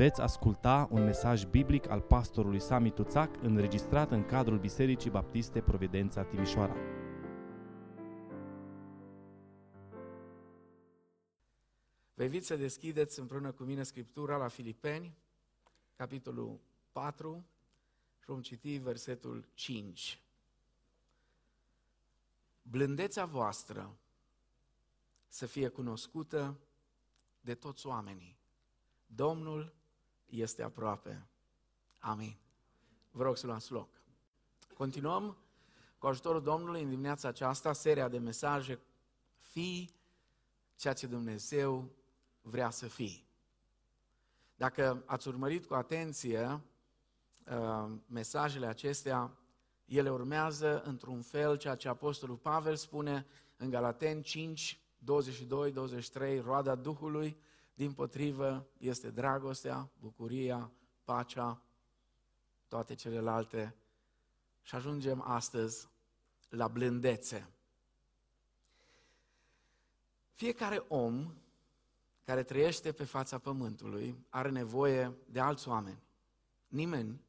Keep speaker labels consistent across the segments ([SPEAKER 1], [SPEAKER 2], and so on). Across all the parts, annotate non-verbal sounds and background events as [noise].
[SPEAKER 1] Veți asculta un mesaj biblic al pastorului Sami Tuțac înregistrat în cadrul Bisericii Baptiste Providența Timișoara.
[SPEAKER 2] Vă invit să deschideți împreună cu mine Scriptura la Filipeni, capitolul 4, și vom citi versetul 5. Blândețea voastră să fie cunoscută de toți oamenii. Domnul este aproape. Amin. Vă rog să luați loc. Continuăm cu ajutorul Domnului în dimineața aceasta seria de mesaje Fii ceea ce Dumnezeu vrea să fii. Dacă ați urmărit cu atenție uh, mesajele acestea, ele urmează într-un fel ceea ce Apostolul Pavel spune în Galaten 5, 22-23, roada Duhului, din potrivă, este dragostea, bucuria, pacea, toate celelalte. Și ajungem astăzi la blândețe. Fiecare om care trăiește pe fața pământului are nevoie de alți oameni. Nimeni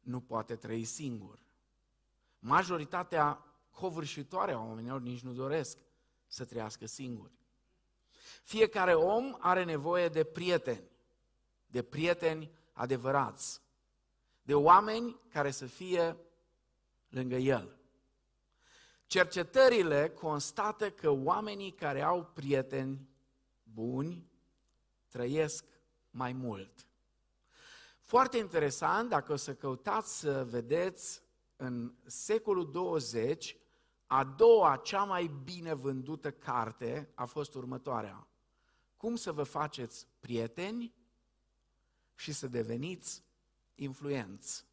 [SPEAKER 2] nu poate trăi singur. Majoritatea covârșitoare a oamenilor nici nu doresc să trăiască singuri. Fiecare om are nevoie de prieteni, de prieteni adevărați, de oameni care să fie lângă el. Cercetările constată că oamenii care au prieteni buni trăiesc mai mult. Foarte interesant, dacă o să căutați să vedeți, în secolul 20, a doua, cea mai bine vândută carte a fost următoarea. Cum să vă faceți prieteni și să deveniți influenți.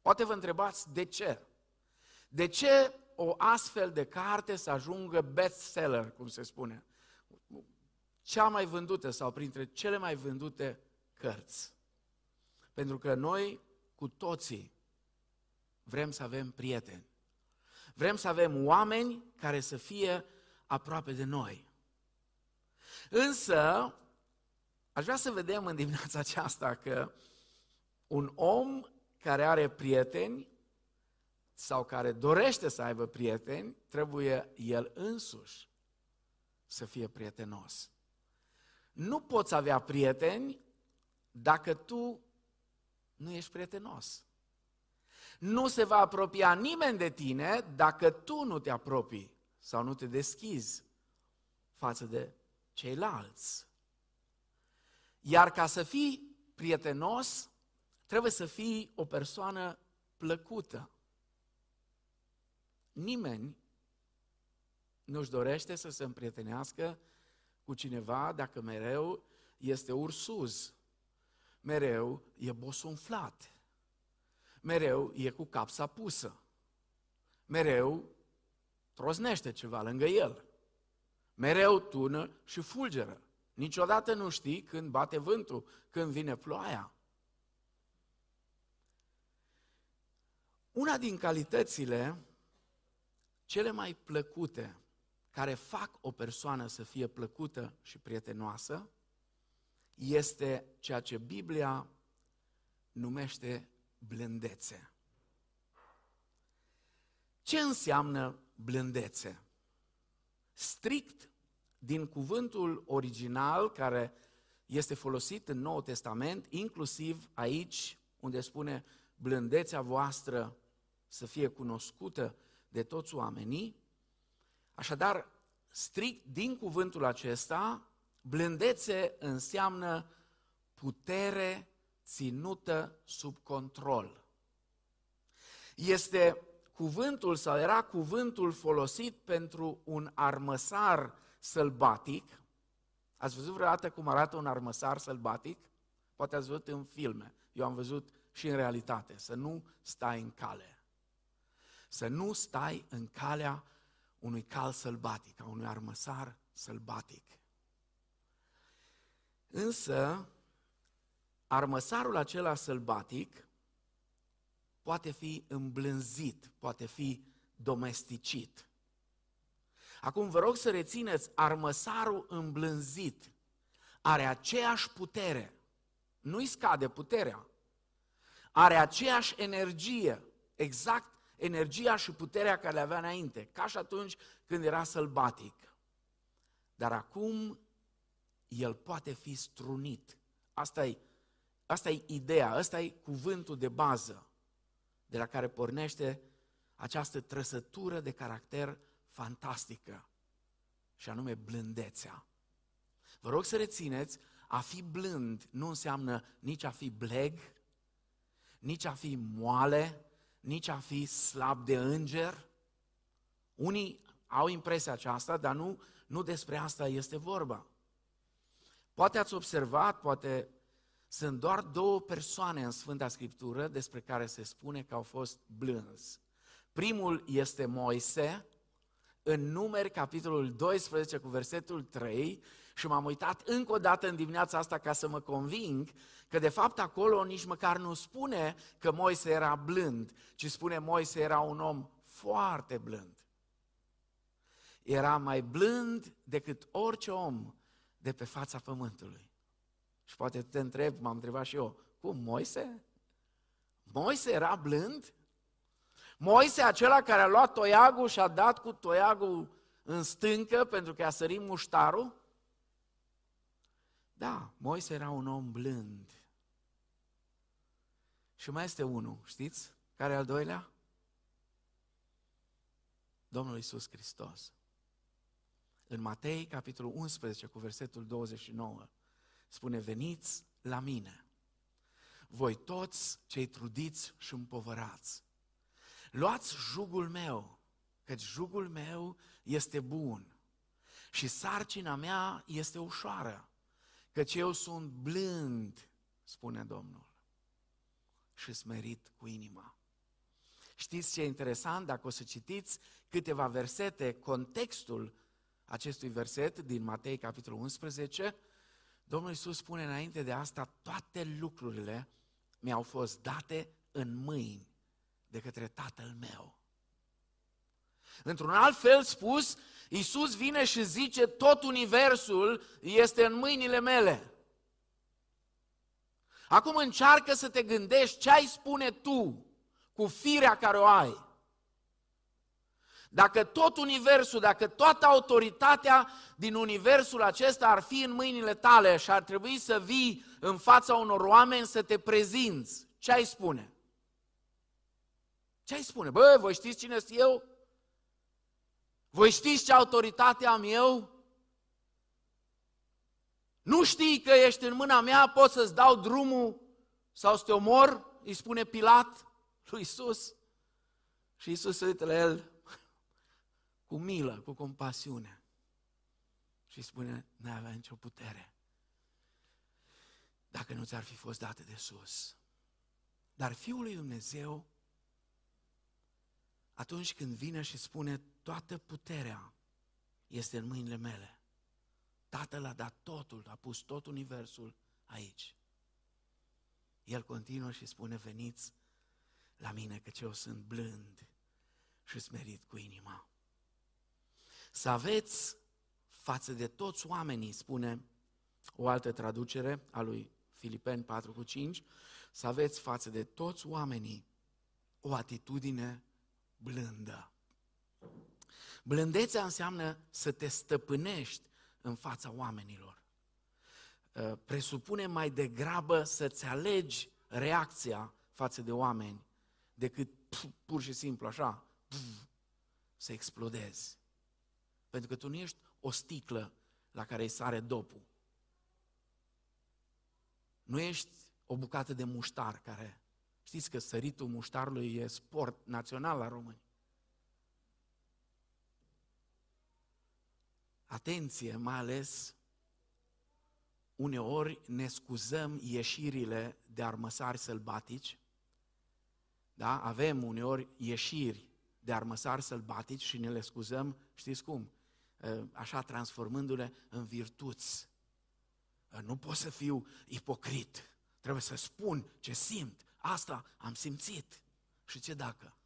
[SPEAKER 2] Poate vă întrebați de ce? De ce o astfel de carte să ajungă bestseller, cum se spune? Cea mai vândută sau printre cele mai vândute cărți. Pentru că noi cu toții vrem să avem prieteni. Vrem să avem oameni care să fie aproape de noi. Însă, aș vrea să vedem în dimineața aceasta că un om care are prieteni sau care dorește să aibă prieteni, trebuie el însuși să fie prietenos. Nu poți avea prieteni dacă tu nu ești prietenos. Nu se va apropia nimeni de tine dacă tu nu te apropii sau nu te deschizi față de ceilalți. Iar ca să fii prietenos, trebuie să fii o persoană plăcută. Nimeni nu-și dorește să se împrietenească cu cineva dacă mereu este ursuz, mereu e bosunflat, mereu e cu capsa pusă, mereu troznește ceva lângă el, mereu tună și fulgeră. Niciodată nu știi când bate vântul, când vine ploaia. Una din calitățile cele mai plăcute care fac o persoană să fie plăcută și prietenoasă este ceea ce Biblia numește blândețe. Ce înseamnă blândețe? Strict din cuvântul original care este folosit în Noul Testament, inclusiv aici unde spune blândețea voastră să fie cunoscută de toți oamenii. Așadar, strict din cuvântul acesta, blândețe înseamnă putere ținută sub control. Este cuvântul sau era cuvântul folosit pentru un armăsar sălbatic. Ați văzut vreodată cum arată un armăsar sălbatic? Poate ați văzut în filme. Eu am văzut și în realitate. Să nu stai în cale. Să nu stai în calea unui cal sălbatic, a unui armăsar sălbatic. Însă, armăsarul acela sălbatic poate fi îmblânzit, poate fi domesticit. Acum vă rog să rețineți, armăsarul îmblânzit are aceeași putere nu-i scade puterea. Are aceeași energie, exact energia și puterea care le avea înainte, ca și atunci când era sălbatic. Dar acum el poate fi strunit. Asta e, asta e ideea, asta e cuvântul de bază de la care pornește această trăsătură de caracter fantastică, și anume blândețea. Vă rog să rețineți, a fi blând nu înseamnă nici a fi bleg, nici a fi moale, nici a fi slab de înger. Unii au impresia aceasta, dar nu, nu despre asta este vorba. Poate ați observat, poate sunt doar două persoane în Sfânta Scriptură despre care se spune că au fost blânzi. Primul este Moise, în numeri, capitolul 12, cu versetul 3, și m-am uitat încă o dată în dimineața asta ca să mă conving că de fapt acolo nici măcar nu spune că Moise era blând, ci spune Moise era un om foarte blând. Era mai blând decât orice om de pe fața pământului. Și poate te întreb, m-am întrebat și eu, cum, Moise? Moise era blând? Moise, acela care a luat toiagul și a dat cu toiagul în stâncă pentru că a sărit muștarul? Da, Moise era un om blând. Și mai este unul, știți? Care e al doilea? Domnul Isus Hristos. În Matei, capitolul 11, cu versetul 29, spune, veniți la mine, voi toți cei trudiți și împovărați. Luați jugul meu, căci jugul meu este bun și sarcina mea este ușoară, căci eu sunt blând, spune Domnul, și smerit cu inima. Știți ce e interesant? Dacă o să citiți câteva versete, contextul acestui verset din Matei, capitolul 11, Domnul Iisus spune înainte de asta, toate lucrurile mi-au fost date în mâini de către Tatăl meu. Într-un alt fel spus, Iisus vine și zice, tot universul este în mâinile mele. Acum încearcă să te gândești ce ai spune tu cu firea care o ai. Dacă tot universul, dacă toată autoritatea din universul acesta ar fi în mâinile tale și ar trebui să vii în fața unor oameni să te prezinți, ce ai spune? Ce ai spune? Bă, voi știți cine sunt eu? Voi știți ce autoritate am eu? Nu știi că ești în mâna mea, pot să-ți dau drumul sau să te omor? Îi spune Pilat lui Isus. Și Isus se uită la el cu milă, cu compasiune. Și spune, nu avea nicio putere dacă nu ți-ar fi fost date de sus. Dar Fiul lui Dumnezeu, atunci când vine și spune, toată puterea este în mâinile mele. Tatăl a dat totul, a pus tot universul aici. El continuă și spune, veniți la mine că eu sunt blând și smerit cu inima. Să aveți față de toți oamenii, spune o altă traducere a lui Filipeni 4 cu 5, să aveți față de toți oamenii o atitudine blândă. Blândețea înseamnă să te stăpânești în fața oamenilor. Ă, presupune mai degrabă să-ți alegi reacția față de oameni decât pur și simplu așa să explodezi. Pentru că tu nu ești o sticlă la care îi sare dopul. Nu ești o bucată de muștar care... Știți că săritul muștarului e sport național la români. Atenție, mai ales uneori ne scuzăm ieșirile de armăsari sălbatici, da? Avem uneori ieșiri de armăsari sălbatici și ne le scuzăm, știți cum? Ă, așa transformându-le în virtuți. Ă, nu pot să fiu ipocrit, trebuie să spun ce simt. Asta am simțit. Și ce dacă?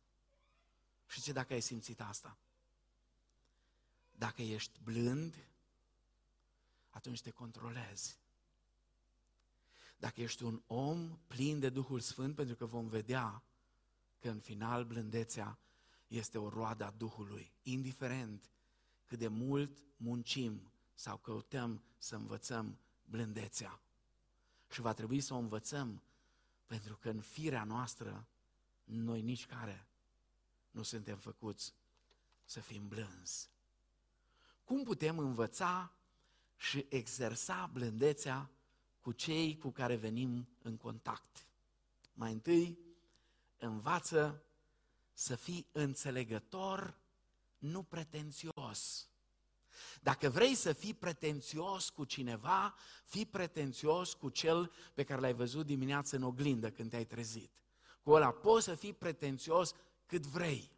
[SPEAKER 2] Și ce dacă ai simțit asta? Dacă ești blând, atunci te controlezi. Dacă ești un om plin de Duhul Sfânt, pentru că vom vedea că în final blândețea este o roadă a Duhului, indiferent cât de mult muncim sau căutăm să învățăm blândețea. Și va trebui să o învățăm, pentru că în firea noastră, noi nici care nu suntem făcuți să fim blânzi. Cum putem învăța și exersa blândețea cu cei cu care venim în contact? Mai întâi, învață să fii înțelegător, nu pretențios. Dacă vrei să fii pretențios cu cineva, fii pretențios cu cel pe care l-ai văzut dimineața în oglindă când te-ai trezit. Cu ăla poți să fii pretențios cât vrei.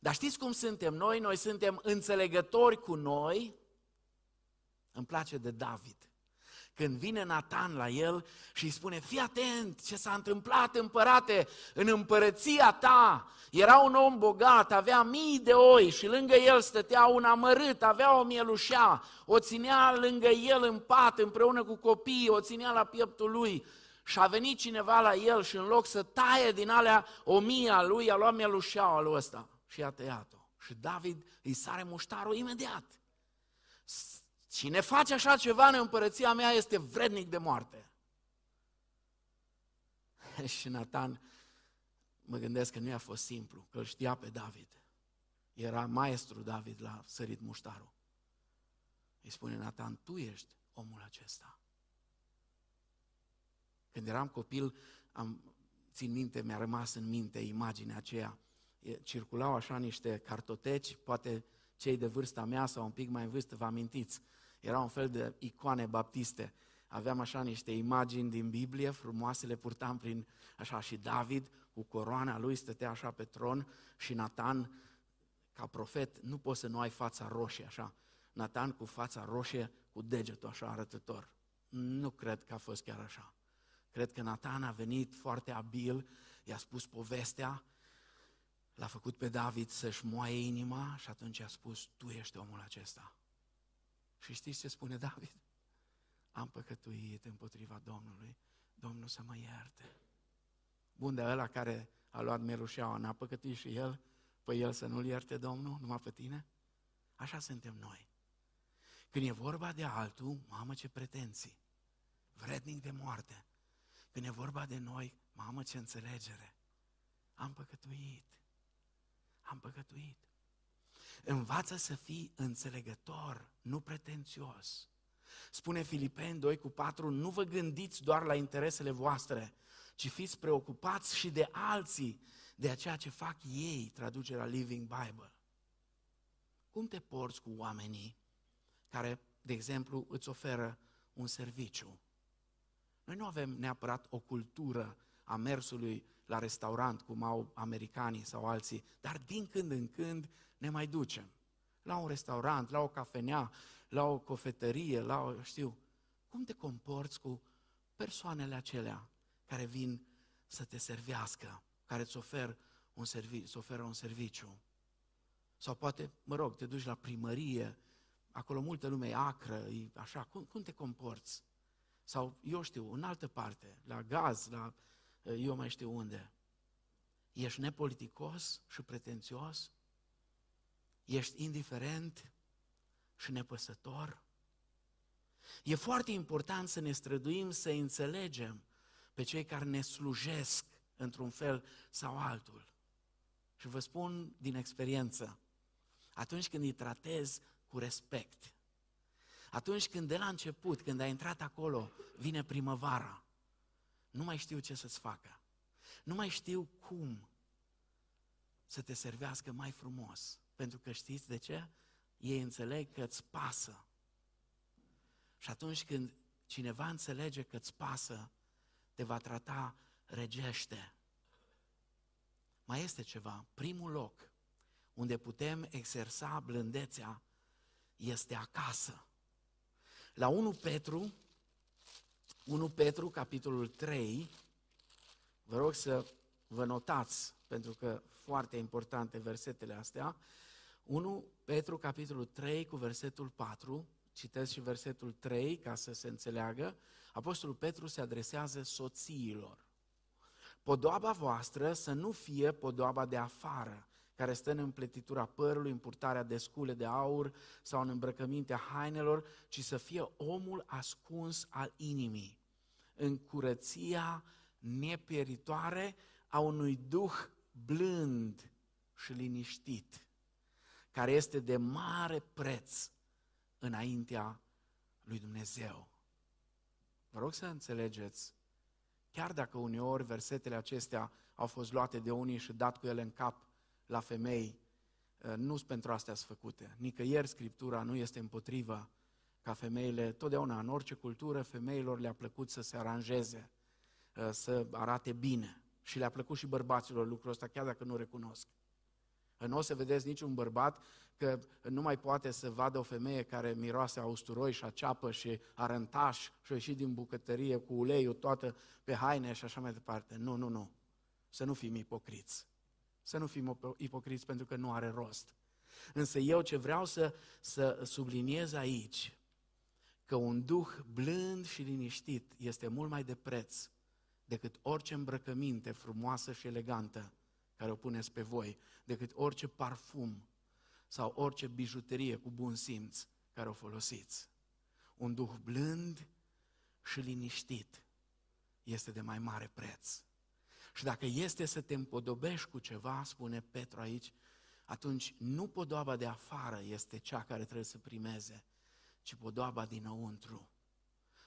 [SPEAKER 2] Dar știți cum suntem noi? Noi suntem înțelegători cu noi. Îmi place de David. Când vine Natan la el și îi spune, fii atent ce s-a întâmplat împărate în împărăția ta. Era un om bogat, avea mii de oi și lângă el stătea un amărât, avea o mielușea, o ținea lângă el în pat împreună cu copiii, o ținea la pieptul lui. Și a venit cineva la el și în loc să taie din alea o mie a lui, a luat mielușeaua lui ăsta și a tăiat-o. Și David îi sare muștarul imediat. Cine face așa ceva în împărăția mea este vrednic de moarte. [laughs] și Nathan, mă gândesc că nu i-a fost simplu, că îl știa pe David. Era maestru David la sărit muștarul. Îi spune Nathan, tu ești omul acesta. Când eram copil, am, țin minte, mi-a rămas în minte imaginea aceea. Circulau așa niște cartoteci, poate cei de vârsta mea sau un pic mai în vârstă vă amintiți. Era un fel de icoane baptiste. Aveam așa niște imagini din Biblie, frumoase, le purtam prin așa și David cu coroana lui stătea așa pe tron și Nathan ca profet nu poți să nu ai fața roșie așa. Nathan cu fața roșie, cu degetul așa arătător. Nu cred că a fost chiar așa. Cred că Nathan a venit foarte abil, i-a spus povestea, l-a făcut pe David să-și moaie inima și atunci a spus, tu ești omul acesta. Și știți ce spune David? Am păcătuit împotriva Domnului, Domnul să mă ierte. Bun, de ăla care a luat merușeaua, n-a păcătuit și el, păi el să nu-l ierte Domnul, numai pe tine? Așa suntem noi. Când e vorba de altul, mamă ce pretenții, vrednic de moarte. Când e vorba de noi, mamă ce înțelegere. Am păcătuit. Am păcătuit. Învață să fii înțelegător, nu pretențios. Spune Filipeni 2 cu 4, nu vă gândiți doar la interesele voastre, ci fiți preocupați și de alții, de ceea ce fac ei, traducerea Living Bible. Cum te porți cu oamenii care, de exemplu, îți oferă un serviciu? Noi nu avem neapărat o cultură a mersului la restaurant, cum au americanii sau alții, dar din când în când ne mai ducem. La un restaurant, la o cafenea, la o cofetărie, la o, știu. Cum te comporți cu persoanele acelea care vin să te servească, care îți ofer un serviciu, îți oferă un serviciu? Sau poate, mă rog, te duci la primărie, acolo multă lume e acră, e așa, cum, cum te comporți? Sau, eu știu, în altă parte, la gaz, la eu mai știu unde. Ești nepoliticos și pretențios? Ești indiferent și nepăsător? E foarte important să ne străduim să înțelegem pe cei care ne slujesc într-un fel sau altul. Și vă spun din experiență, atunci când îi tratezi cu respect, atunci când de la început, când ai intrat acolo, vine primăvara, nu mai știu ce să-ți facă. Nu mai știu cum să te servească mai frumos. Pentru că știți de ce? Ei înțeleg că îți pasă. Și atunci când cineva înțelege că îți pasă, te va trata regește. Mai este ceva. Primul loc unde putem exersa blândețea este acasă. La 1 Petru, 1 Petru, capitolul 3, vă rog să vă notați, pentru că foarte importante versetele astea. 1 Petru, capitolul 3, cu versetul 4, citesc și versetul 3 ca să se înțeleagă, Apostolul Petru se adresează soțiilor. Podoaba voastră să nu fie podoaba de afară, care stă în împletitura părului, în purtarea de scule de aur sau în îmbrăcămintea hainelor, ci să fie omul ascuns al inimii, în curăția nepieritoare a unui duh blând și liniștit, care este de mare preț înaintea lui Dumnezeu. Vă rog să înțelegeți, chiar dacă uneori versetele acestea au fost luate de unii și dat cu ele în cap la femei, ă, nu sunt pentru astea sunt făcute. Nicăieri Scriptura nu este împotriva ca femeile, totdeauna în orice cultură, femeilor le-a plăcut să se aranjeze, ă, să arate bine. Și le-a plăcut și bărbaților lucrul ăsta, chiar dacă nu recunosc. Nu o să vedeți niciun bărbat că nu mai poate să vadă o femeie care miroase a usturoi și a ceapă și arăntaș și a ieșit din bucătărie cu uleiul toată pe haine și așa mai departe. Nu, nu, nu. Să nu fim ipocriți. Să nu fim ipocriți pentru că nu are rost. Însă eu ce vreau să, să subliniez aici, că un duh blând și liniștit este mult mai de preț decât orice îmbrăcăminte frumoasă și elegantă care o puneți pe voi, decât orice parfum sau orice bijuterie cu bun simț care o folosiți. Un duh blând și liniștit este de mai mare preț. Și dacă este să te împodobești cu ceva, spune Petru aici, atunci nu podoaba de afară este cea care trebuie să primeze, ci podoaba dinăuntru.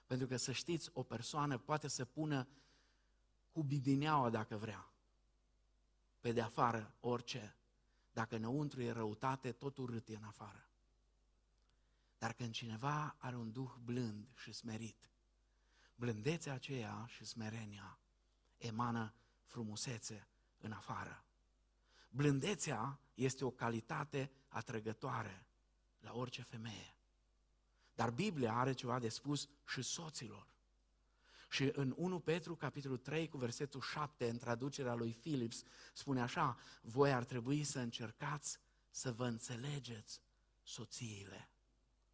[SPEAKER 2] Pentru că să știți, o persoană poate să pună cu bidineaua dacă vrea, pe de afară orice. Dacă înăuntru e răutate, tot urât e în afară. Dar când cineva are un duh blând și smerit, blândețea aceea și smerenia emană frumusețe în afară. Blândețea este o calitate atrăgătoare la orice femeie. Dar Biblia are ceva de spus și soților. Și în 1 Petru, capitolul 3, cu versetul 7, în traducerea lui Philips, spune așa, voi ar trebui să încercați să vă înțelegeți soțiile.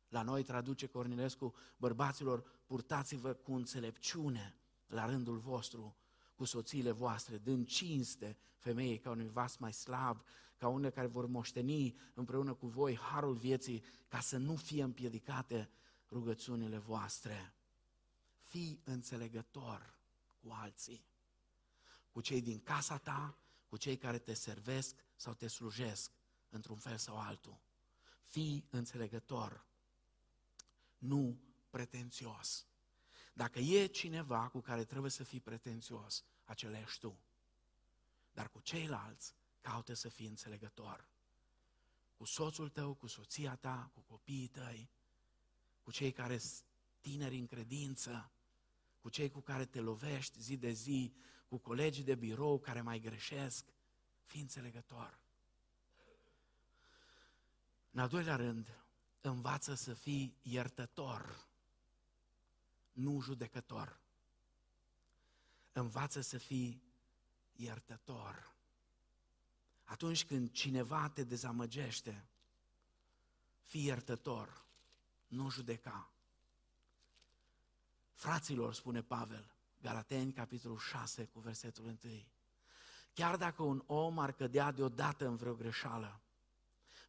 [SPEAKER 2] La noi traduce Cornilescu, bărbaților, purtați-vă cu înțelepciune la rândul vostru cu soțiile voastre, dând cinste femeii ca unui vas mai slab, ca unele care vor moșteni împreună cu voi harul vieții, ca să nu fie împiedicate rugăciunile voastre fii înțelegător cu alții, cu cei din casa ta, cu cei care te servesc sau te slujesc într-un fel sau altul. Fii înțelegător, nu pretențios. Dacă e cineva cu care trebuie să fii pretențios, acela ești tu. Dar cu ceilalți, caută să fii înțelegător. Cu soțul tău, cu soția ta, cu copiii tăi, cu cei care sunt tineri în credință, cu cei cu care te lovești zi de zi, cu colegii de birou care mai greșesc, fii înțelegător. În al doilea rând, învață să fii iertător, nu judecător. Învață să fii iertător. Atunci când cineva te dezamăgește, fii iertător, nu judeca. Fraților, spune Pavel, Galateni, capitolul 6, cu versetul 1. Chiar dacă un om ar cădea deodată în vreo greșeală,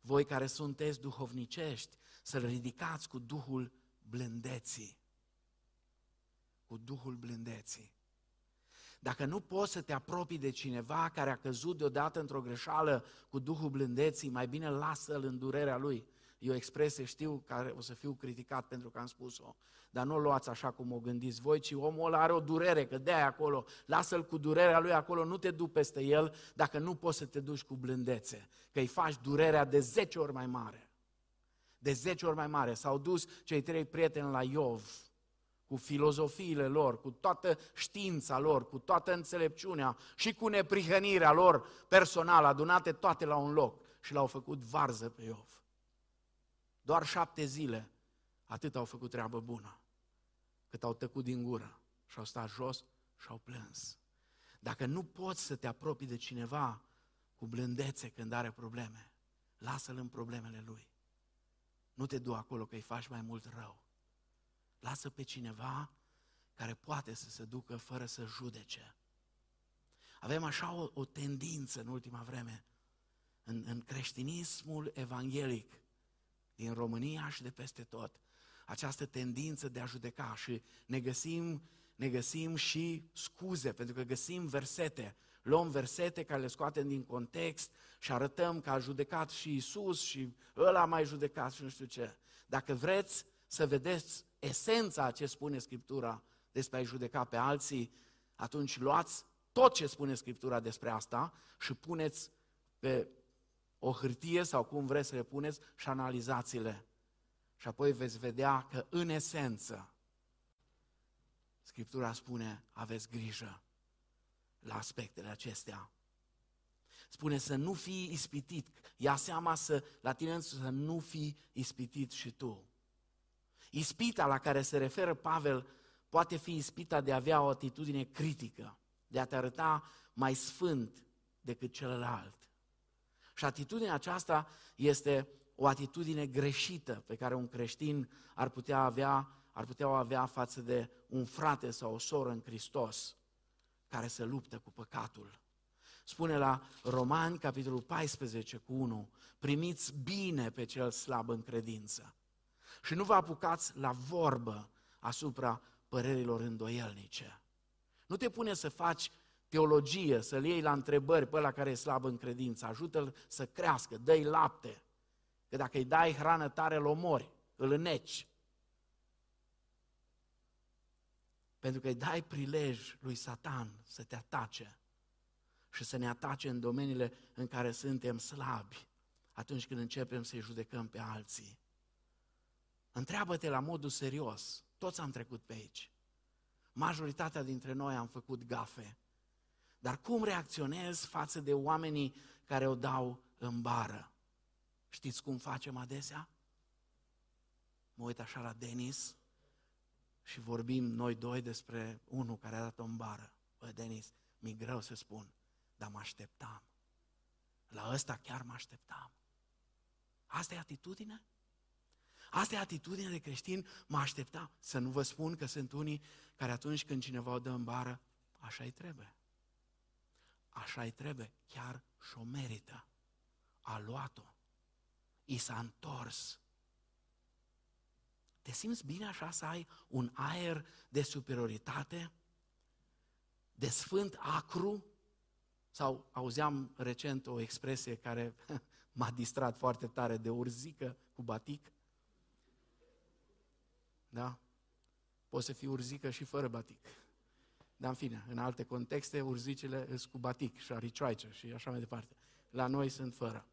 [SPEAKER 2] voi care sunteți duhovnicești, să-l ridicați cu Duhul blândeții. Cu Duhul blândeții. Dacă nu poți să te apropii de cineva care a căzut deodată într-o greșeală cu Duhul blândeții, mai bine lasă-l în durerea lui. E o expresie, știu, care o să fiu criticat pentru că am spus-o, dar nu o luați așa cum o gândiți voi, ci omul ăla are o durere, că de acolo, lasă-l cu durerea lui acolo, nu te du peste el dacă nu poți să te duci cu blândețe, că îi faci durerea de 10 ori mai mare. De 10 ori mai mare. S-au dus cei trei prieteni la Iov, cu filozofiile lor, cu toată știința lor, cu toată înțelepciunea și cu neprihănirea lor personală, adunate toate la un loc și l-au făcut varză pe Iov. Doar șapte zile, atât au făcut treabă bună, cât au tăcut din gură și au stat jos și au plâns. Dacă nu poți să te apropii de cineva cu blândețe când are probleme, lasă-l în problemele lui. nu te du acolo că îi faci mai mult rău. Lasă pe cineva care poate să se ducă fără să judece. Avem așa o, o tendință în ultima vreme, în, în creștinismul evanghelic din România și de peste tot, această tendință de a judeca și ne găsim, ne găsim și scuze, pentru că găsim versete, luăm versete care le scoatem din context și arătăm că a judecat și Isus și ăla a mai judecat și nu știu ce. Dacă vreți să vedeți esența a ce spune Scriptura despre a judeca pe alții, atunci luați tot ce spune Scriptura despre asta și puneți pe o hârtie sau cum vreți să le puneți și analizați-le. Și apoi veți vedea că în esență Scriptura spune aveți grijă la aspectele acestea. Spune să nu fii ispitit. Ia seama să, la tine să nu fii ispitit și tu. Ispita la care se referă Pavel poate fi ispita de a avea o atitudine critică, de a te arăta mai sfânt decât celălalt. Și atitudinea aceasta este o atitudine greșită pe care un creștin ar putea avea, ar putea o avea față de un frate sau o soră în Hristos care se luptă cu păcatul. Spune la Romani, capitolul 14 cu 1, primiți bine pe cel slab în credință și nu vă apucați la vorbă asupra părerilor îndoielnice. Nu te pune să faci teologie, să-l iei la întrebări pe la care e slab în credință, ajută-l să crească, dă-i lapte, că dacă îi dai hrană tare, îl omori, îl îneci. Pentru că îi dai prilej lui Satan să te atace și să ne atace în domeniile în care suntem slabi, atunci când începem să-i judecăm pe alții. Întreabă-te la modul serios, toți am trecut pe aici. Majoritatea dintre noi am făcut gafe. Dar cum reacționez față de oamenii care o dau în bară? Știți cum facem adesea? Mă uit așa la Denis și vorbim noi doi despre unul care a dat-o în bară. Bă, Denis, mi-e greu să spun, dar mă așteptam. La ăsta chiar mă așteptam. Asta e atitudine? Asta e atitudinea de creștin, mă așteptam. Să nu vă spun că sunt unii care atunci când cineva o dă în bară, așa-i trebuie. Așa-i trebuie, chiar și-o merită. A luat-o. I s-a întors. Te simți bine așa să ai un aer de superioritate, de sfânt acru? Sau auzeam recent o expresie care [laughs] m-a distrat foarte tare de urzică cu batic. Da? Poți să fii urzică și fără batic. Dar în fine, în alte contexte, urzicile sunt cu batic și aricioaice și așa mai departe. La noi sunt fără.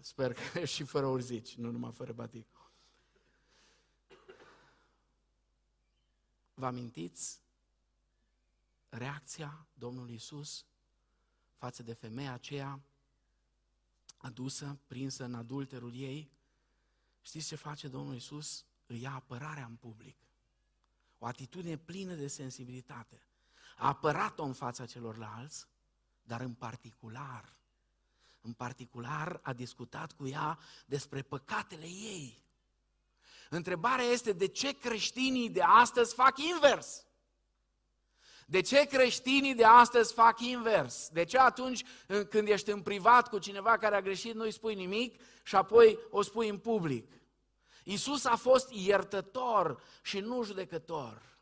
[SPEAKER 2] Sper că [laughs] și fără urzici, nu numai fără batic. Vă amintiți reacția Domnului Isus față de femeia aceea adusă, prinsă în adulterul ei? Știți ce face Domnul Isus? Îi ia apărarea în public. O atitudine plină de sensibilitate. A apărat-o în fața celorlalți, dar în particular, în particular a discutat cu ea despre păcatele ei. Întrebarea este de ce creștinii de astăzi fac invers? De ce creștinii de astăzi fac invers? De ce atunci când ești în privat cu cineva care a greșit, nu-i spui nimic și apoi o spui în public? Isus a fost iertător și nu judecător.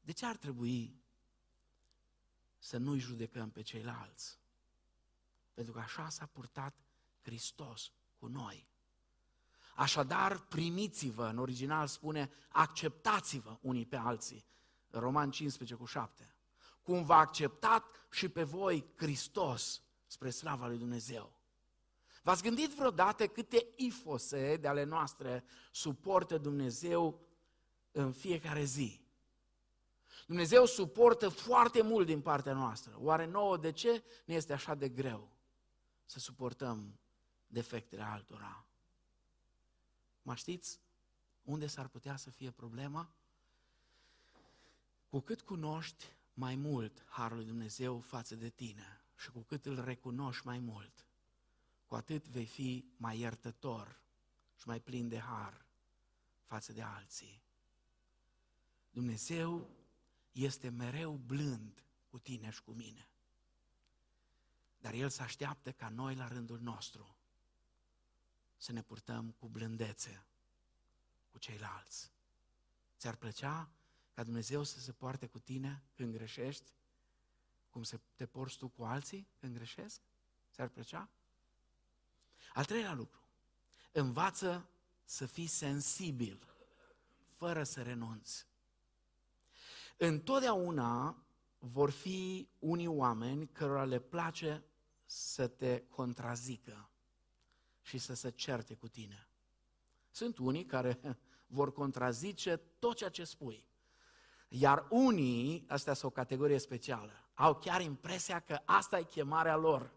[SPEAKER 2] De ce ar trebui să nu-i judecăm pe ceilalți? Pentru că așa s-a purtat Hristos cu noi. Așadar, primiți-vă, în original spune, acceptați-vă unii pe alții. Roman 15 cu 7. Cum v-a acceptat și pe voi Hristos spre slava lui Dumnezeu. V-ați gândit vreodată câte ifose de ale noastre suportă Dumnezeu în fiecare zi? Dumnezeu suportă foarte mult din partea noastră. Oare nouă de ce ne este așa de greu să suportăm defectele altora? Mă știți unde s-ar putea să fie problema? Cu cât cunoști mai mult Harul lui Dumnezeu față de tine și cu cât îl recunoști mai mult, cu atât vei fi mai iertător și mai plin de har față de alții. Dumnezeu este mereu blând cu tine și cu mine. Dar El se așteaptă ca noi, la rândul nostru, să ne purtăm cu blândețe cu ceilalți. Ți-ar plăcea ca Dumnezeu să se poarte cu tine când greșești, cum să te porți tu cu alții când greșesc? Ți-ar plăcea? Al treilea lucru, învață să fii sensibil, fără să renunți. Întotdeauna vor fi unii oameni cărora le place să te contrazică și să se certe cu tine. Sunt unii care [laughs] vor contrazice tot ceea ce spui. Iar unii, astea sunt o categorie specială, au chiar impresia că asta e chemarea lor,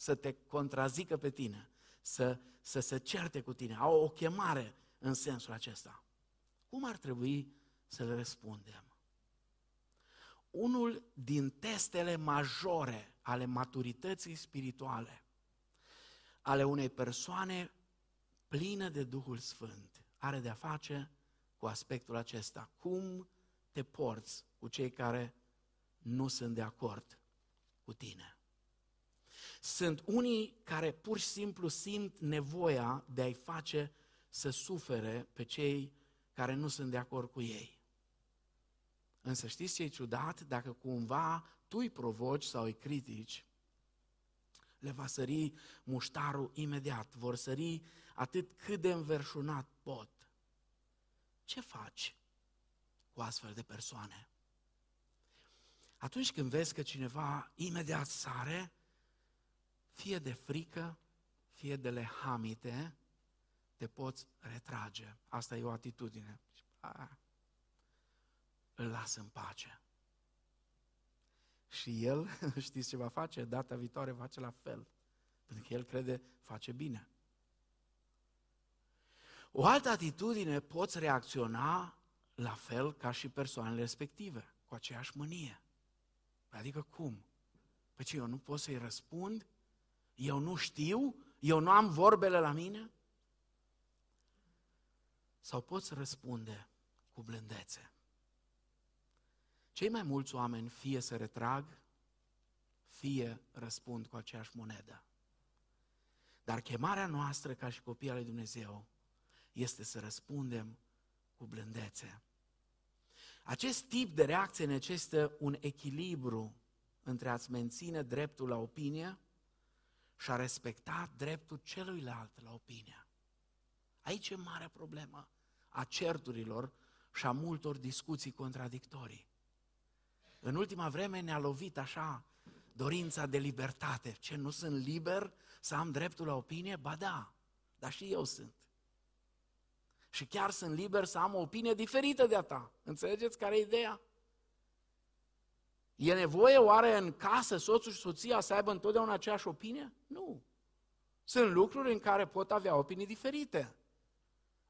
[SPEAKER 2] să te contrazică pe tine, să, să se certe cu tine. Au o chemare în sensul acesta. Cum ar trebui să le răspundem? Unul din testele majore ale maturității spirituale ale unei persoane plină de Duhul Sfânt are de-a face cu aspectul acesta. Cum te porți cu cei care nu sunt de acord cu tine? Sunt unii care pur și simplu simt nevoia de a-i face să sufere pe cei care nu sunt de acord cu ei. Însă știți ce e ciudat? Dacă cumva tu îi provoci sau îi critici, le va sări muștarul imediat, vor sări atât cât de înverșunat pot. Ce faci cu astfel de persoane? Atunci când vezi că cineva imediat sare, fie de frică, fie de lehamite, te poți retrage. Asta e o atitudine. A, îl las în pace. Și el, [laughs] știți ce va face? Data viitoare va face la fel. Pentru că el crede, face bine. O altă atitudine poți reacționa la fel ca și persoanele respective, cu aceeași mânie. Adică cum? Păi ce, eu nu pot să-i răspund? Eu nu știu? Eu nu am vorbele la mine? Sau poți răspunde cu blândețe? Cei mai mulți oameni fie se retrag, fie răspund cu aceeași monedă. Dar chemarea noastră ca și copii ale Dumnezeu este să răspundem cu blândețe. Acest tip de reacție necesită un echilibru între a-ți menține dreptul la opinie și a respecta dreptul celuilalt la opinie. Aici e marea problemă a certurilor și a multor discuții contradictorii. În ultima vreme ne-a lovit așa dorința de libertate. Ce, nu sunt liber să am dreptul la opinie? Ba da, dar și eu sunt. Și chiar sunt liber să am o opinie diferită de a ta. Înțelegeți care e ideea? E nevoie oare în casă soțul și soția să aibă întotdeauna aceeași opinie? Nu. Sunt lucruri în care pot avea opinii diferite.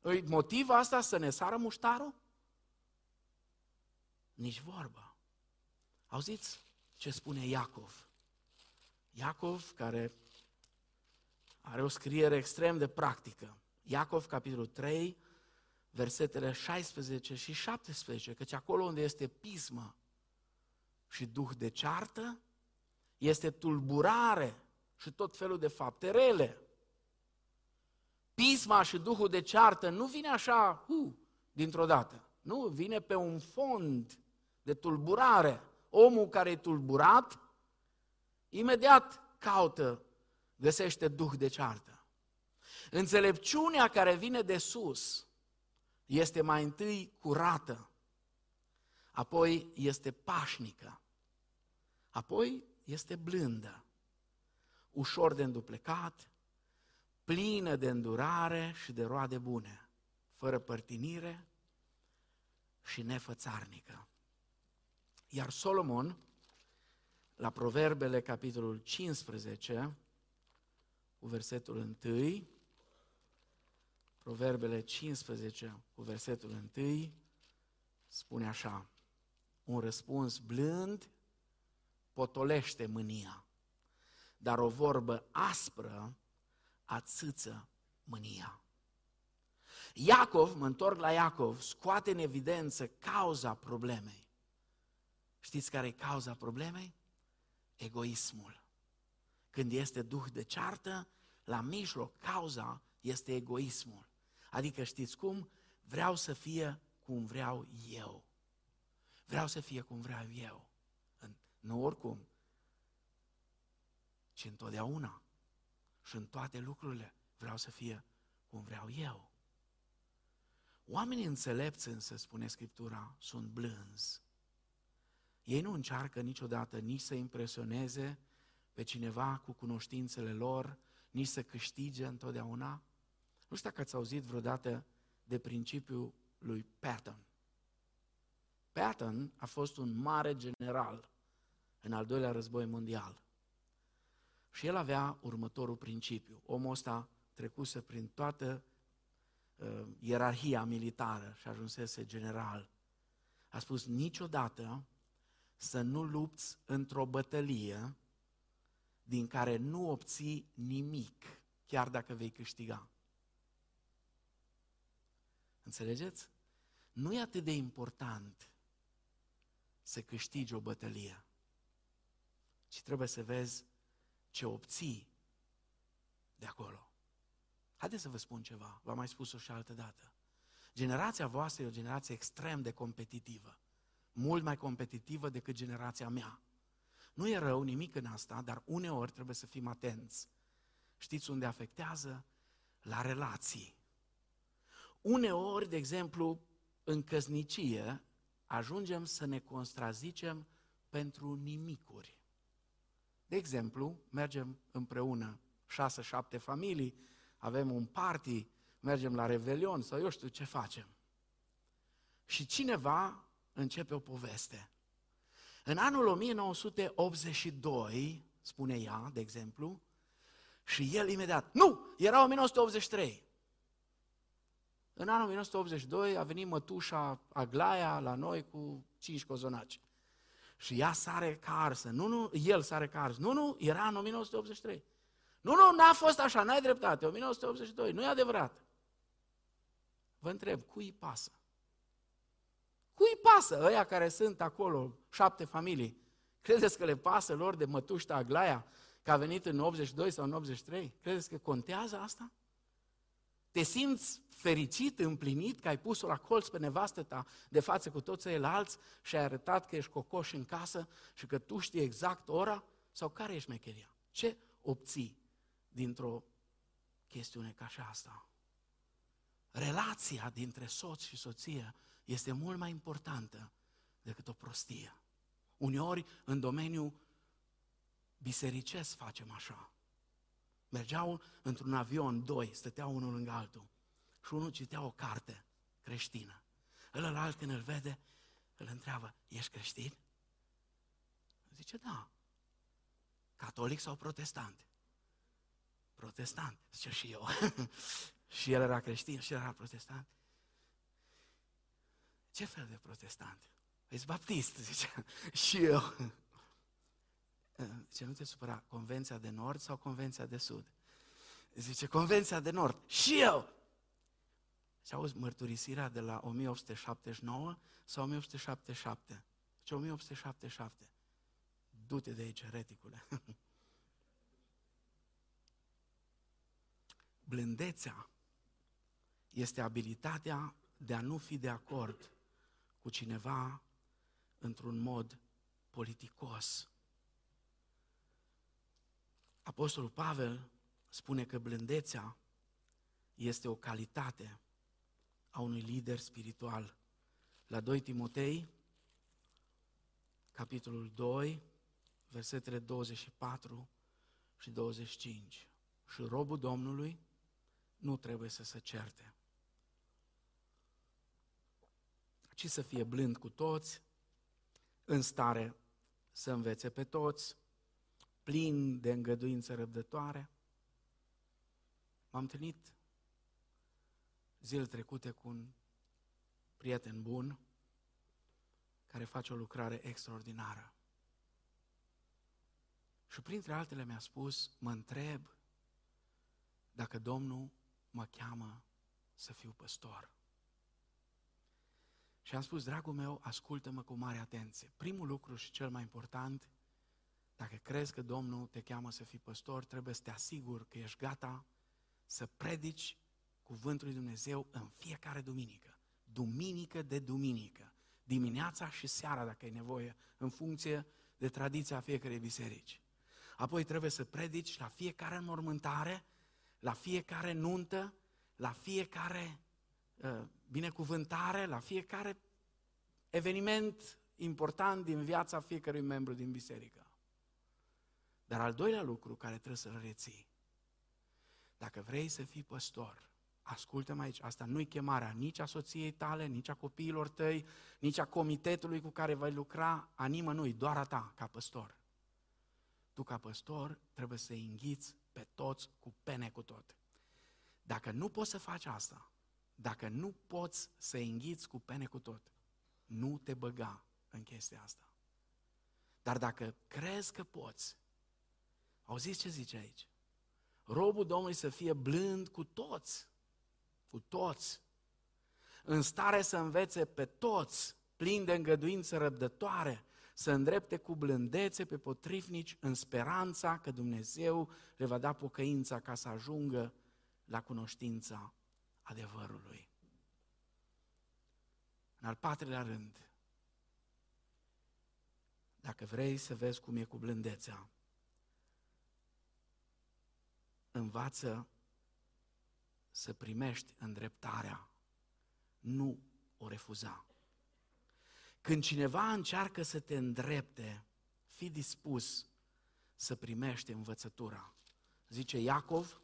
[SPEAKER 2] Îi motiv asta să ne sară muștarul? Nici vorba. Auziți ce spune Iacov? Iacov, care are o scriere extrem de practică. Iacov, capitolul 3, versetele 16 și 17, căci acolo unde este pismă și duh de ceartă, este tulburare și tot felul de fapte rele. Pisma și duhul de ceartă nu vine așa, hu, dintr-o dată. Nu, vine pe un fond de tulburare. Omul care e tulburat, imediat caută, găsește duh de ceartă. Înțelepciunea care vine de sus este mai întâi curată, apoi este pașnică, apoi este blândă, ușor de înduplecat, plină de îndurare și de roade bune, fără părtinire și nefățarnică. Iar Solomon, la Proverbele, capitolul 15, cu versetul 1, Proverbele 15, cu versetul 1, spune așa, un răspuns blând potolește mânia, dar o vorbă aspră ațâță mânia. Iacov, mă întorc la Iacov, scoate în evidență cauza problemei. Știți care e cauza problemei? Egoismul. Când este duh de ceartă, la mijloc, cauza este egoismul. Adică știți cum? Vreau să fie cum vreau eu. Vreau să fie cum vreau eu. Nu oricum, ci întotdeauna. Și în toate lucrurile vreau să fie cum vreau eu. Oamenii înțelepți, însă, spune Scriptura, sunt blânzi. Ei nu încearcă niciodată nici să impresioneze pe cineva cu cunoștințele lor, nici să câștige întotdeauna. Nu știu dacă ați auzit vreodată de principiul lui Patton. Patton a fost un mare general în al doilea război mondial. Și el avea următorul principiu. Omul ăsta trecuse prin toată uh, ierarhia militară și ajunsese general. A spus niciodată să nu lupți într-o bătălie din care nu obții nimic, chiar dacă vei câștiga. Înțelegeți? Nu e atât de important să câștigi o bătălie, ci trebuie să vezi ce obții de acolo. Haideți să vă spun ceva, v-am mai spus-o și altă dată. Generația voastră e o generație extrem de competitivă, mult mai competitivă decât generația mea. Nu e rău nimic în asta, dar uneori trebuie să fim atenți. Știți unde afectează? La relații. Uneori, de exemplu, în căsnicie, ajungem să ne contrazicem pentru nimicuri. De exemplu, mergem împreună, șase, șapte familii, avem un party, mergem la Revelion sau eu știu ce facem. Și cineva începe o poveste. În anul 1982, spune ea, de exemplu, și el imediat, nu, era 1983. În anul 1982 a venit mătușa Aglaia la noi cu cinci cozonaci. Și ea sare ca arsă. Nu, nu, el sare ca arsă. Nu, nu, era în 1983. Nu, nu, n-a fost așa, n-ai dreptate, 1982, nu e adevărat. Vă întreb, cui îi pasă? Cui îi pasă ăia care sunt acolo, șapte familii? Credeți că le pasă lor de mătușta Aglaia, că a venit în 82 sau în 83? Credeți că contează asta? Te simți fericit, împlinit că ai pus-o la colț pe nevastă ta de față cu toți ceilalți și ai arătat că ești cocoș în casă și că tu știi exact ora? Sau care ești mecheria? Ce obții dintr-o chestiune ca și asta? Relația dintre soț și soție este mult mai importantă decât o prostie. Uneori, în domeniul bisericesc facem așa. Mergeau într-un avion, doi, stăteau unul lângă altul. Și unul citea o carte creștină. Ălălalt când îl vede, îl întreabă, ești creștin? Zice, da. Catolic sau protestant? Protestant. Zice, și eu. [laughs] și el era creștin și el era protestant. Ce fel de protestant? Ești baptist, [laughs] zice. și eu. Zice, nu te supăra, Convenția de Nord sau Convenția de Sud? Zice, Convenția de Nord. Și eu! Și auzi mărturisirea de la 1879 sau 1877? Ce 1877. Du-te de aici, reticule. [laughs] Blândețea este abilitatea de a nu fi de acord cu cineva într-un mod politicos. Apostolul Pavel spune că blândețea este o calitate a unui lider spiritual. La 2 Timotei, capitolul 2, versetele 24 și 25. Și robul Domnului nu trebuie să se certe, ci să fie blând cu toți, în stare să învețe pe toți, plin de îngăduință răbdătoare. M-am întâlnit zile trecute cu un prieten bun care face o lucrare extraordinară. Și printre altele mi-a spus, mă întreb dacă Domnul mă cheamă să fiu păstor. Și am spus, dragul meu, ascultă-mă cu mare atenție. Primul lucru și cel mai important, dacă crezi că Domnul te cheamă să fii păstor, trebuie să te asiguri că ești gata să predici cuvântul lui Dumnezeu în fiecare duminică. Duminică de duminică. Dimineața și seara, dacă e nevoie, în funcție de tradiția fiecarei biserici. Apoi trebuie să predici la fiecare înmormântare, la fiecare nuntă, la fiecare uh, binecuvântare, la fiecare eveniment important din viața fiecărui membru din biserică. Dar al doilea lucru care trebuie să-l reții, dacă vrei să fii păstor, ascultă-mă aici, asta nu-i chemarea nici a soției tale, nici a copiilor tăi, nici a comitetului cu care vei lucra, a nimănui, doar a ta, ca păstor. Tu, ca păstor, trebuie să înghiți pe toți cu pene cu tot. Dacă nu poți să faci asta, dacă nu poți să înghiți cu pene cu tot, nu te băga în chestia asta. Dar dacă crezi că poți, auziți ce zice aici? Robul Domnului să fie blând cu toți, cu toți, în stare să învețe pe toți, plin de îngăduință răbdătoare, să îndrepte cu blândețe pe potrivnici în speranța că Dumnezeu le va da pocăința ca să ajungă la cunoștința adevărului. În al patrulea rând, dacă vrei să vezi cum e cu blândețea, învață să primești îndreptarea, nu o refuza. Când cineva încearcă să te îndrepte, fi dispus să primești învățătura. Zice Iacov,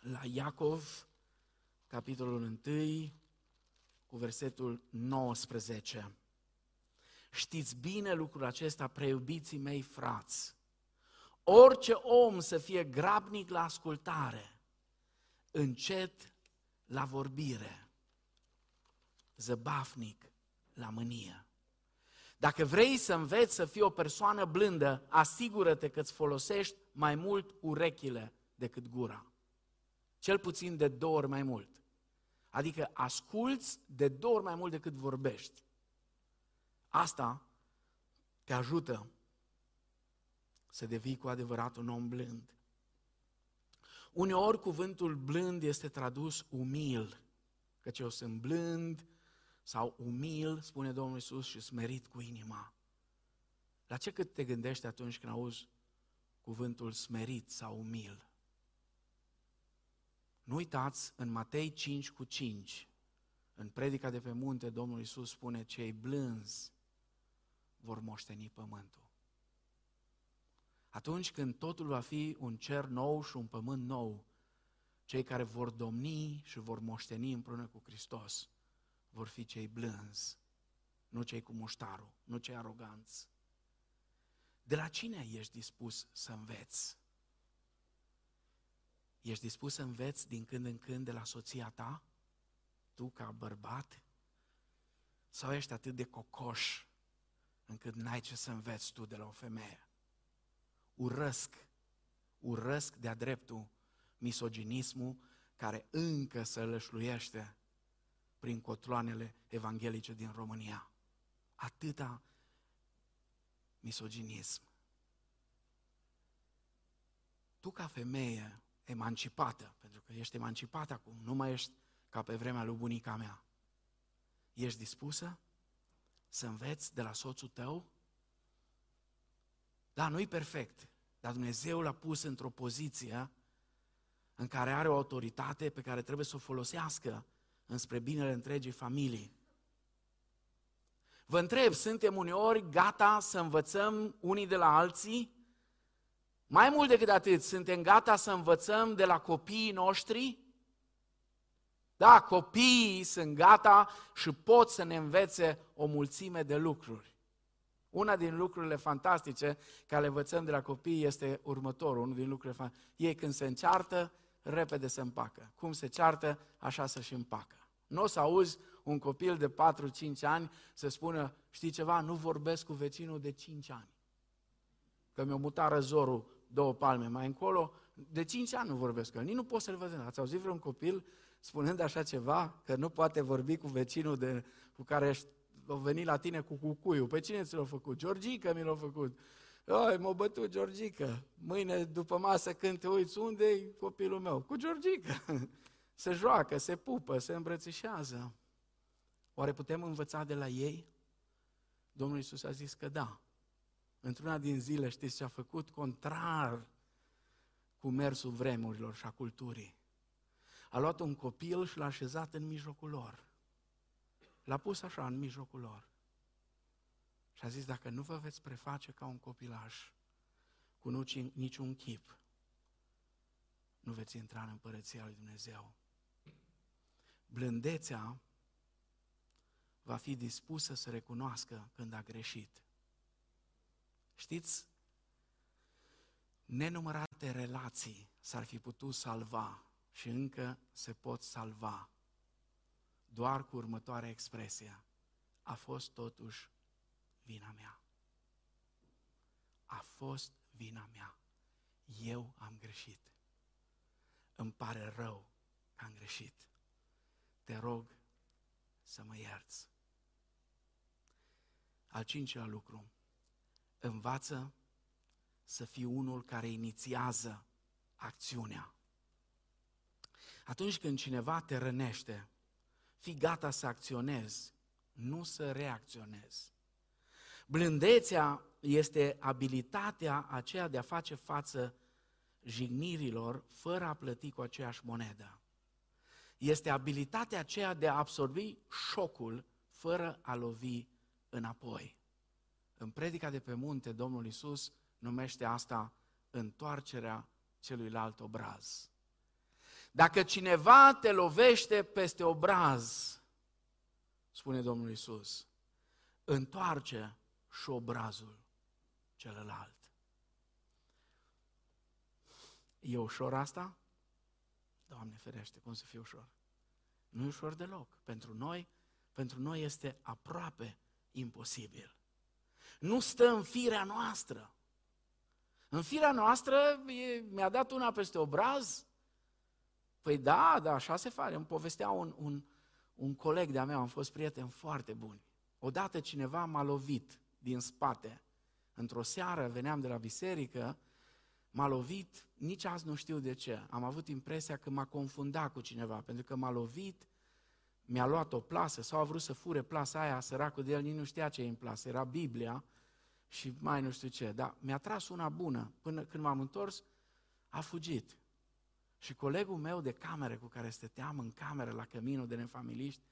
[SPEAKER 2] la Iacov, capitolul 1, cu versetul 19. Știți bine lucrul acesta, preiubiții mei frați. Orice om să fie grabnic la ascultare, încet la vorbire, zăbafnic la mânie. Dacă vrei să înveți să fii o persoană blândă, asigură-te că îți folosești mai mult urechile decât gura. Cel puțin de două ori mai mult. Adică asculți de două ori mai mult decât vorbești. Asta te ajută să devii cu adevărat un om blând. Uneori cuvântul blând este tradus umil, căci eu sunt blând sau umil, spune Domnul Isus, și smerit cu inima. La ce cât te gândești atunci când auzi cuvântul smerit sau umil? Nu uitați, în Matei 5 cu 5, în predica de pe munte, Domnul Isus spune, cei blânzi vor moșteni pământul. Atunci când totul va fi un cer nou și un pământ nou, cei care vor domni și vor moșteni împreună cu Hristos vor fi cei blânzi, nu cei cu muștarul, nu cei aroganți. De la cine ești dispus să înveți? Ești dispus să înveți din când în când de la soția ta? Tu ca bărbat? Sau ești atât de cocoș încât n-ai ce să înveți tu de la o femeie? Urăsc, urăsc de-a dreptul misoginismul care încă se lășluiește prin cotloanele evanghelice din România. Atâta misoginism. Tu ca femeie emancipată, pentru că ești emancipată acum, nu mai ești ca pe vremea lui bunica mea. Ești dispusă să înveți de la soțul tău? Da, nu-i perfect, dar Dumnezeu l-a pus într-o poziție în care are o autoritate pe care trebuie să o folosească înspre binele întregii familii. Vă întreb, suntem uneori gata să învățăm unii de la alții? Mai mult decât atât, suntem gata să învățăm de la copiii noștri? Da, copiii sunt gata și pot să ne învețe o mulțime de lucruri. Una din lucrurile fantastice care le învățăm de la copii este următorul, unul din lucrurile fantastice. Ei când se înceartă, repede se împacă. Cum se ceartă, așa să și împacă. Nu o să auzi un copil de 4-5 ani să spună, știi ceva, nu vorbesc cu vecinul de 5 ani. Că mi-a mutat răzorul două palme mai încolo, de cinci ani nu vorbesc cu el, nici nu pot să-l văd. Ați auzit vreun copil spunând așa ceva, că nu poate vorbi cu vecinul de, cu care a venit la tine cu cucuiul? Pe cine ți l-a făcut? Georgica mi l-a făcut. Oi, m-a bătut Georgica. Mâine după masă când te uiți, unde e copilul meu? Cu Georgica. [laughs] Se joacă, se pupă, se îmbrățișează. Oare putem învăța de la ei? Domnul Iisus a zis că da. Într-una din zile, știți ce a făcut? Contrar cu mersul vremurilor și a culturii. A luat un copil și l-a așezat în mijlocul lor. L-a pus așa în mijlocul lor. Și a zis, dacă nu vă veți preface ca un copilaș, cu niciun chip, nu veți intra în împărăția lui Dumnezeu. Blândețea va fi dispusă să recunoască când a greșit. Știți, nenumărate relații s-ar fi putut salva și încă se pot salva doar cu următoarea expresie. A fost totuși vina mea. A fost vina mea. Eu am greșit. Îmi pare rău că am greșit. Te rog să mă ierți. Al cincilea lucru, învață să fii unul care inițiază acțiunea. Atunci când cineva te rănește, fii gata să acționezi, nu să reacționezi. Blândețea este abilitatea aceea de a face față jignirilor fără a plăti cu aceeași monedă. Este abilitatea aceea de a absorbi șocul fără a lovi înapoi. În predica de pe munte, Domnul Isus numește asta întoarcerea celuilalt obraz. Dacă cineva te lovește peste obraz, spune Domnul Isus, întoarce și obrazul celălalt. E ușor asta? Doamne ferește, cum să fie ușor? Nu e ușor deloc. Pentru noi, pentru noi este aproape imposibil. Nu stă în firea noastră. În firea noastră mi-a dat una peste obraz. Păi da, da, așa se face. Îmi povestea un, un, un coleg de-a meu, am fost prieteni foarte buni. Odată cineva m-a lovit din spate. Într-o seară veneam de la biserică, m-a lovit, nici azi nu știu de ce. Am avut impresia că m-a confundat cu cineva, pentru că m-a lovit, mi-a luat o plasă sau a vrut să fure plasa aia, săracul de el nici nu știa ce e în plasă, era Biblia și mai nu știu ce. Dar mi-a tras una bună. Până când m-am întors, a fugit. Și colegul meu de cameră cu care stăteam în cameră la căminul de nefamiliști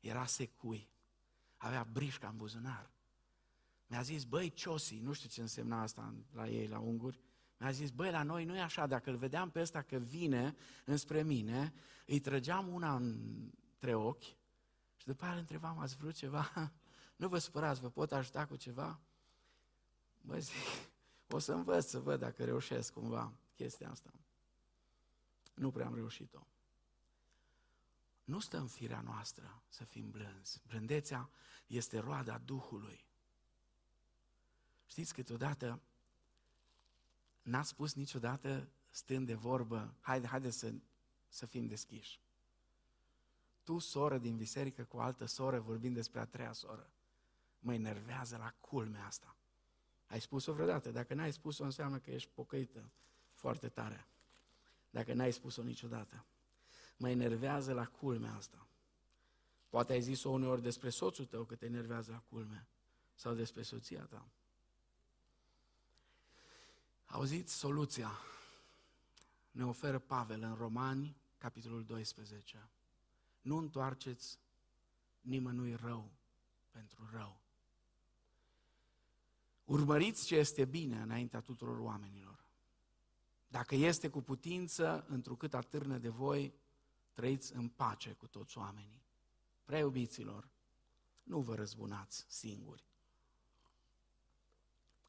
[SPEAKER 2] era secui. Avea brișca în buzunar. Mi-a zis, băi, ciosi, nu știu ce însemna asta la ei, la unguri, mi-a zis, băi, la noi nu e așa, dacă îl vedeam pe ăsta că vine înspre mine, îi trăgeam una între ochi și după aia îl întrebam, ați vrut ceva? [laughs] Nu vă supărați, vă pot ajuta cu ceva? Bă, zic, o să învăț să văd dacă reușesc cumva chestia asta. Nu prea am reușit-o. Nu stă în firea noastră să fim blânzi. Blândețea este roada Duhului. Știți, câteodată n-a spus niciodată stând de vorbă, haide, haide să, să fim deschiși. Tu, soră din biserică, cu altă soră, vorbind despre a treia soră, mă enervează la culmea asta. Ai spus-o vreodată? Dacă n-ai spus-o, înseamnă că ești pocăită foarte tare. Dacă n-ai spus-o niciodată. Mă enervează la culmea asta. Poate ai zis-o uneori despre soțul tău că te enervează la culme. Sau despre soția ta. Auziți soluția. Ne oferă Pavel în Romani, capitolul 12. Nu întoarceți nimănui rău pentru rău. Urmăriți ce este bine înaintea tuturor oamenilor. Dacă este cu putință, întrucât atârnă de voi, trăiți în pace cu toți oamenii. Prea iubiților, nu vă răzbunați singuri,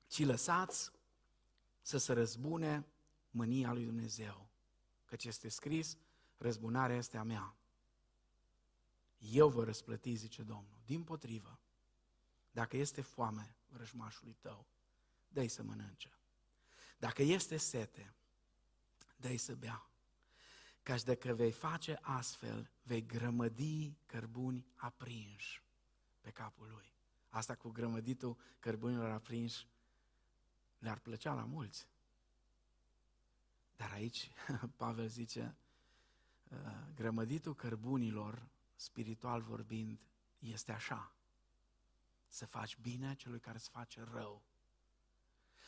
[SPEAKER 2] ci lăsați să se răzbune mânia lui Dumnezeu. Căci este scris, răzbunarea este a mea. Eu vă răsplăti, zice Domnul. Din potrivă, dacă este foame vrăjmașului tău, dă să mănânce. Dacă este sete, dă să bea. Căci dacă vei face astfel, vei grămădi cărbuni aprinși pe capul lui. Asta cu grămăditul cărbunilor aprinși le-ar plăcea la mulți. Dar aici [laughs] Pavel zice, uh, grămăditul cărbunilor, spiritual vorbind, este așa. Să faci bine celui care îți face rău.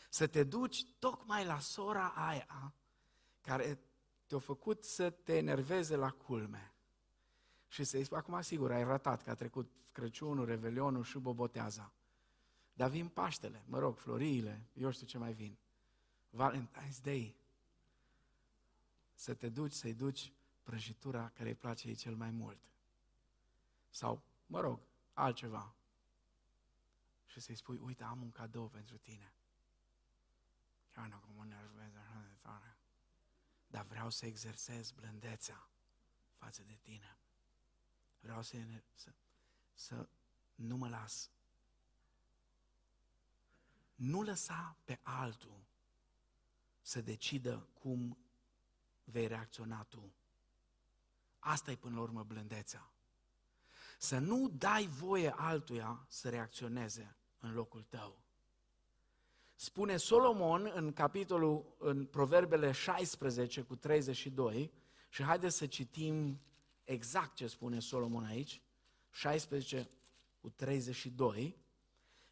[SPEAKER 2] Să te duci tocmai la sora aia care te-a făcut să te enerveze la culme. Și să-i spui, acum sigur, ai ratat că a trecut Crăciunul, Revelionul și Boboteaza. Dar vin Paștele, mă rog, floriile, eu știu ce mai vin. Valentine's Day. Să te duci, să-i duci prăjitura care îi place ei cel mai mult. Sau, mă rog, altceva. Și să-i spui, uite, am un cadou pentru tine. Chiar nu cum nervez așa de tare. Dar vreau să exersez blândețea față de tine. Vreau să, să, să nu mă las. Nu lăsa pe altul să decidă cum vei reacționa tu. Asta e până la urmă blândețea. Să nu dai voie altuia să reacționeze în locul tău. Spune Solomon în capitolul, în Proverbele 16 cu 32, și haideți să citim exact ce spune Solomon aici, 16 cu 32,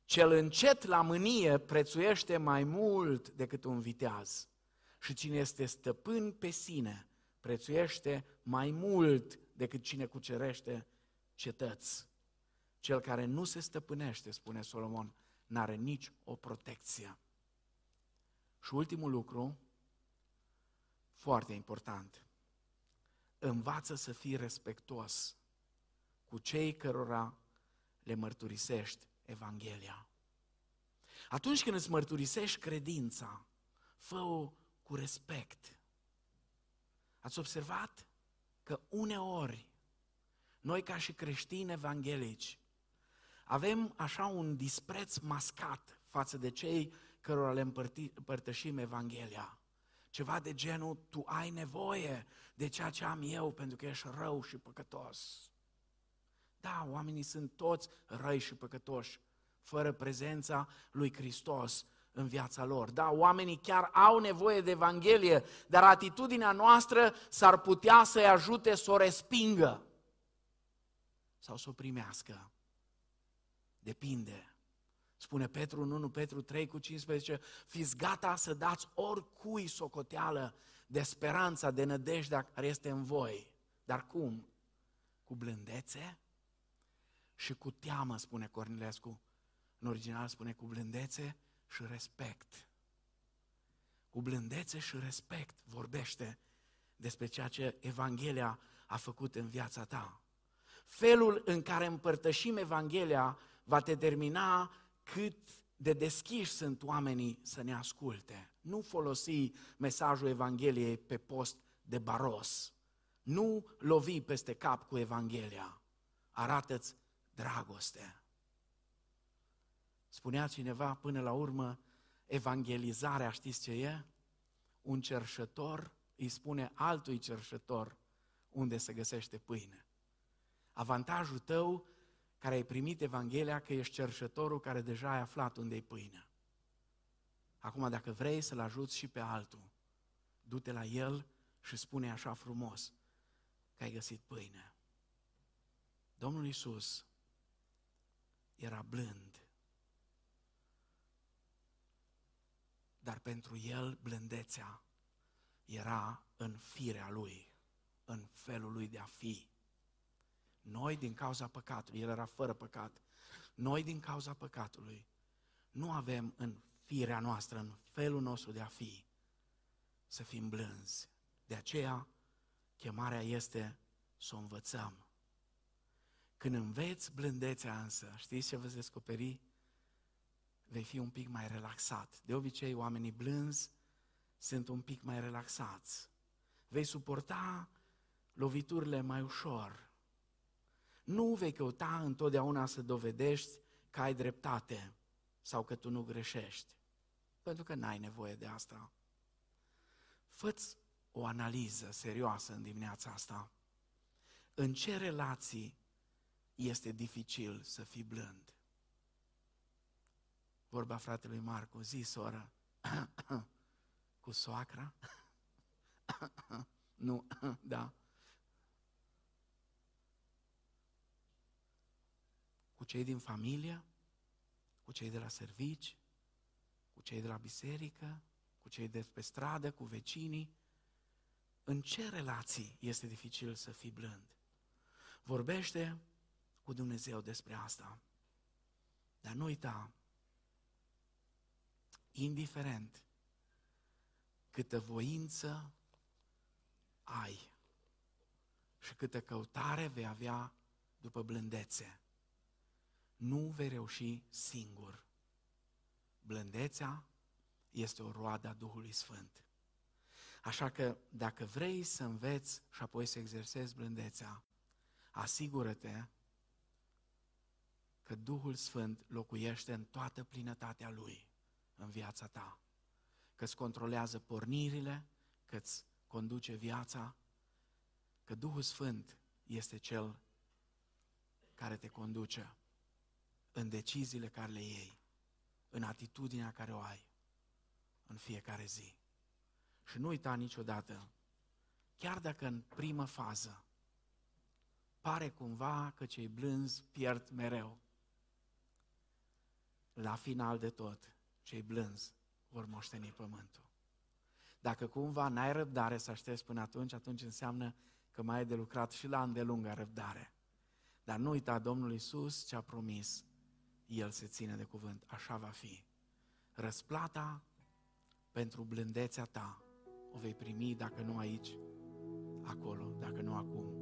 [SPEAKER 2] cel încet la mânie prețuiește mai mult decât un viteaz și cine este stăpân pe sine prețuiește mai mult decât cine cucerește cetăți. Cel care nu se stăpânește, spune Solomon, n-are nici o protecție. Și ultimul lucru, foarte important, învață să fii respectuos cu cei cărora le mărturisești Evanghelia. Atunci când îți mărturisești credința, fă-o cu respect. Ați observat că uneori noi ca și creștini evanghelici avem așa un dispreț mascat față de cei cărora le împărtășim Evanghelia. Ceva de genul, tu ai nevoie de ceea ce am eu pentru că ești rău și păcătos. Da, oamenii sunt toți răi și păcătoși, fără prezența lui Hristos în viața lor. Da, oamenii chiar au nevoie de Evanghelie, dar atitudinea noastră s-ar putea să-i ajute să o respingă sau să o primească. Depinde. Spune Petru în 1 Petru 3 cu 15, fiți gata să dați oricui socoteală de speranța, de nădejdea care este în voi. Dar cum? Cu blândețe și cu teamă, spune Cornilescu. În original spune cu blândețe și respect. Cu blândețe și respect vorbește despre ceea ce Evanghelia a făcut în viața ta. Felul în care împărtășim Evanghelia va determina cât de deschiși sunt oamenii să ne asculte. Nu folosi mesajul Evangheliei pe post de baros. Nu lovi peste cap cu Evanghelia. Arată-ți dragoste. Spunea cineva până la urmă, evangelizarea, știți ce e? Un cerșător îi spune altui cerșător unde se găsește pâine. Avantajul tău care ai primit Evanghelia că ești cerșătorul care deja ai aflat unde e pâinea. Acum, dacă vrei să-l ajuți și pe altul, du-te la el și spune așa frumos că ai găsit pâine. Domnul Isus era blând, dar pentru el blândețea era în firea lui, în felul lui de a fi. Noi din cauza păcatului, el era fără păcat, noi din cauza păcatului nu avem în firea noastră, în felul nostru de a fi, să fim blânzi. De aceea, chemarea este să o învățăm. Când înveți blândețea însă, știți ce veți descoperi? Vei fi un pic mai relaxat. De obicei, oamenii blânzi sunt un pic mai relaxați. Vei suporta loviturile mai ușor. Nu vei căuta întotdeauna să dovedești că ai dreptate sau că tu nu greșești. pentru că n-ai nevoie de asta. Făți o analiză serioasă în dimineața asta. În ce relații este dificil să fii blând? Vorba fratelui Marcu, zi, soră, [coughs] cu soacra? [coughs] nu, [coughs] da. Cei din familie? Cu cei de la servici? Cu cei de la biserică? Cu cei de pe stradă? Cu vecinii? În ce relații este dificil să fii blând? Vorbește cu Dumnezeu despre asta. Dar nu uita, indiferent câtă voință ai și câtă căutare vei avea după blândețe, nu vei reuși singur. Blândețea este o roadă a Duhului Sfânt. Așa că dacă vrei să înveți și apoi să exersezi blândețea, asigură-te că Duhul Sfânt locuiește în toată plinătatea Lui în viața ta, că îți controlează pornirile, că îți conduce viața, că Duhul Sfânt este Cel care te conduce în deciziile care le iei, în atitudinea care o ai în fiecare zi. Și nu uita niciodată, chiar dacă în primă fază pare cumva că cei blânzi pierd mereu, la final de tot, cei blânzi vor moșteni pământul. Dacă cumva n-ai răbdare să aștepți până atunci, atunci înseamnă că mai ai de lucrat și la îndelungă răbdare. Dar nu uita, Domnul Iisus ce a promis, El se ține de cuvânt, așa va fi. Răsplata pentru blândețea ta o vei primi dacă nu aici, acolo, dacă nu acum,